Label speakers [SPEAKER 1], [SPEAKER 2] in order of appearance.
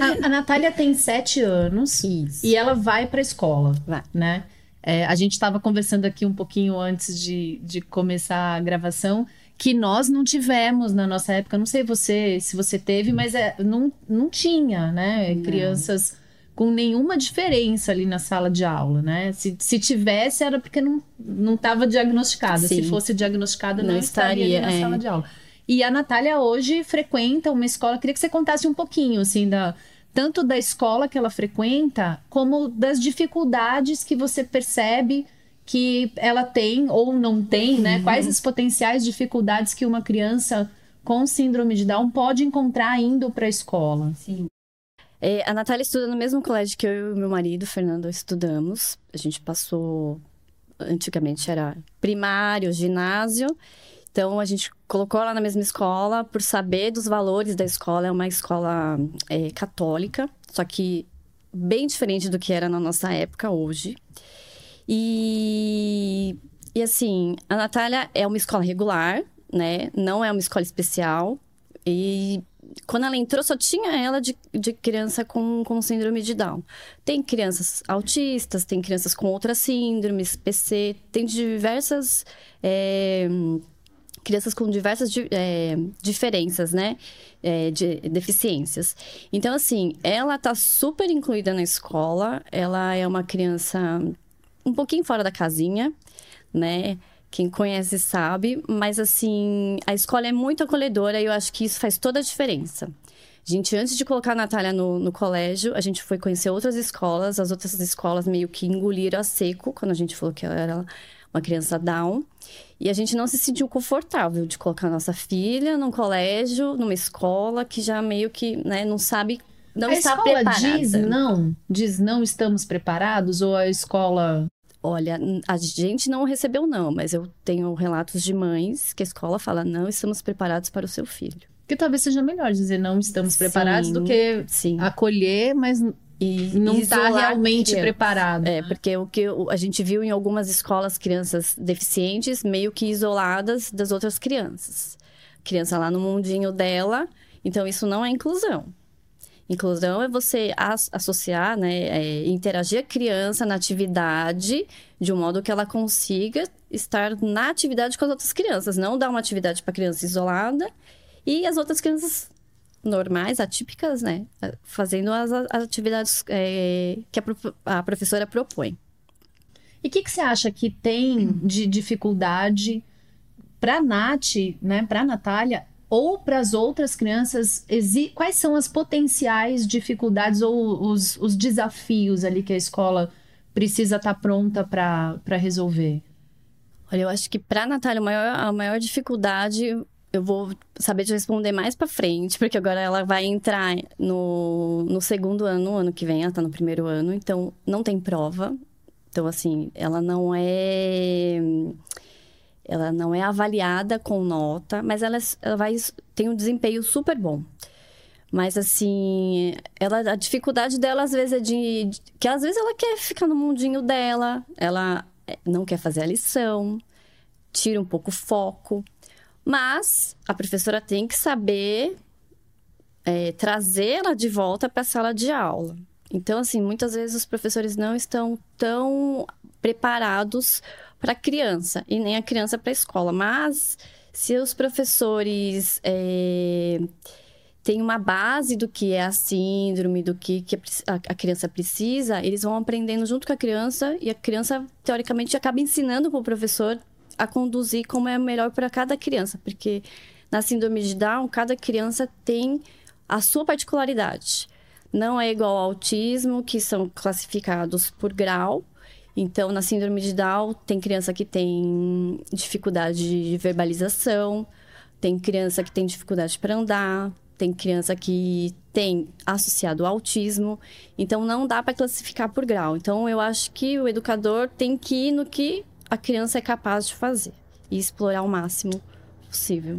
[SPEAKER 1] A, a Natália tem sete anos
[SPEAKER 2] Isso.
[SPEAKER 1] e ela vai para a escola,
[SPEAKER 2] Vai.
[SPEAKER 1] né? É, a gente estava conversando aqui um pouquinho antes de, de começar a gravação que nós não tivemos na nossa época. Não sei você se você teve, mas é, não, não tinha, né?
[SPEAKER 2] Não.
[SPEAKER 1] Crianças com nenhuma diferença ali na sala de aula, né? Se, se tivesse, era porque não não estava diagnosticada. Se fosse diagnosticada, não,
[SPEAKER 2] Não
[SPEAKER 1] estaria,
[SPEAKER 2] estaria,
[SPEAKER 1] na
[SPEAKER 2] é.
[SPEAKER 1] sala de aula. E a Natália hoje frequenta uma escola. Queria que você contasse um pouquinho, assim, da, tanto da escola que ela frequenta, como das dificuldades que você percebe que ela tem ou não tem, né? Quais as potenciais dificuldades que uma criança com síndrome de Down pode encontrar indo para a escola?
[SPEAKER 2] Sim. É, a Natália estuda no mesmo colégio que eu e o meu marido, Fernando, estudamos. A gente passou. Antigamente era primário, ginásio. Então a gente colocou ela na mesma escola por saber dos valores da escola. É uma escola é, católica, só que bem diferente do que era na nossa época hoje. E, e assim, a Natália é uma escola regular, né? Não é uma escola especial. E quando ela entrou, só tinha ela de, de criança com, com síndrome de Down. Tem crianças autistas, tem crianças com outras síndromes, PC, tem diversas. é, crianças com diversas di- é, diferenças, né? É, de deficiências. Então, assim, ela tá super incluída na escola, ela é uma criança um pouquinho fora da casinha, né? Quem conhece sabe, mas assim, a escola é muito acolhedora e eu acho que isso faz toda a diferença. Gente, antes de colocar a Natália no, no colégio, a gente foi conhecer outras escolas. As outras escolas meio que engoliram a seco quando a gente falou que ela era uma criança down. E a gente não se sentiu confortável de colocar nossa filha num colégio, numa escola que já meio que né, não sabe, não
[SPEAKER 1] a
[SPEAKER 2] está
[SPEAKER 1] escola
[SPEAKER 2] preparada.
[SPEAKER 1] diz não? Diz não estamos preparados? Ou a escola.
[SPEAKER 2] Olha, a gente não recebeu não, mas eu tenho relatos de mães que a escola fala não estamos preparados para o seu filho.
[SPEAKER 1] Que talvez seja melhor dizer não estamos
[SPEAKER 2] Sim.
[SPEAKER 1] preparados do que
[SPEAKER 2] Sim.
[SPEAKER 1] acolher, mas
[SPEAKER 2] E
[SPEAKER 1] não está realmente preparado.
[SPEAKER 2] É, porque o que a gente viu em algumas escolas crianças deficientes meio que isoladas das outras crianças. Criança lá no mundinho dela, então isso não é inclusão. Inclusão é você as- associar, né, é, interagir a criança na atividade de um modo que ela consiga estar na atividade com as outras crianças, não dar uma atividade para criança isolada e as outras crianças normais, atípicas, né, fazendo as, as atividades é, que a, a professora propõe.
[SPEAKER 1] E o que, que você acha que tem de dificuldade para a Nath, né, para a Natália, ou para as outras crianças? Quais são as potenciais dificuldades ou os, os desafios ali que a escola precisa estar pronta para resolver?
[SPEAKER 2] Olha, eu acho que para a Natália, a maior, a maior dificuldade, eu vou saber te responder mais para frente, porque agora ela vai entrar no, no segundo ano, ano que vem, ela tá no primeiro ano, então não tem prova. Então, assim, ela não é. Ela não é avaliada com nota, mas ela, ela vai, tem um desempenho super bom. Mas assim, ela, a dificuldade dela às vezes é de, de- que às vezes ela quer ficar no mundinho dela, ela é, não quer fazer a lição, tira um pouco o foco. Mas a professora tem que saber é, trazê-la de volta para a sala de aula. Então, assim, muitas vezes os professores não estão tão preparados para a criança e nem a criança para a escola. Mas se os professores é, têm uma base do que é a síndrome, do que, que a, criança precisa, eles vão aprendendo junto com a criança e a criança, teoricamente, acaba ensinando para o professor a conduzir como é melhor para cada criança, porque na síndrome de Down, cada criança tem a sua particularidade. Não é igual ao autismo, que são classificados por grau. Então, na síndrome de Down, tem criança que tem dificuldade de verbalização, tem criança que tem dificuldade para andar, tem criança que tem associado ao autismo. Então, não dá para classificar por grau. Então, eu acho que o educador tem que ir no que a criança é capaz de fazer e explorar o máximo possível.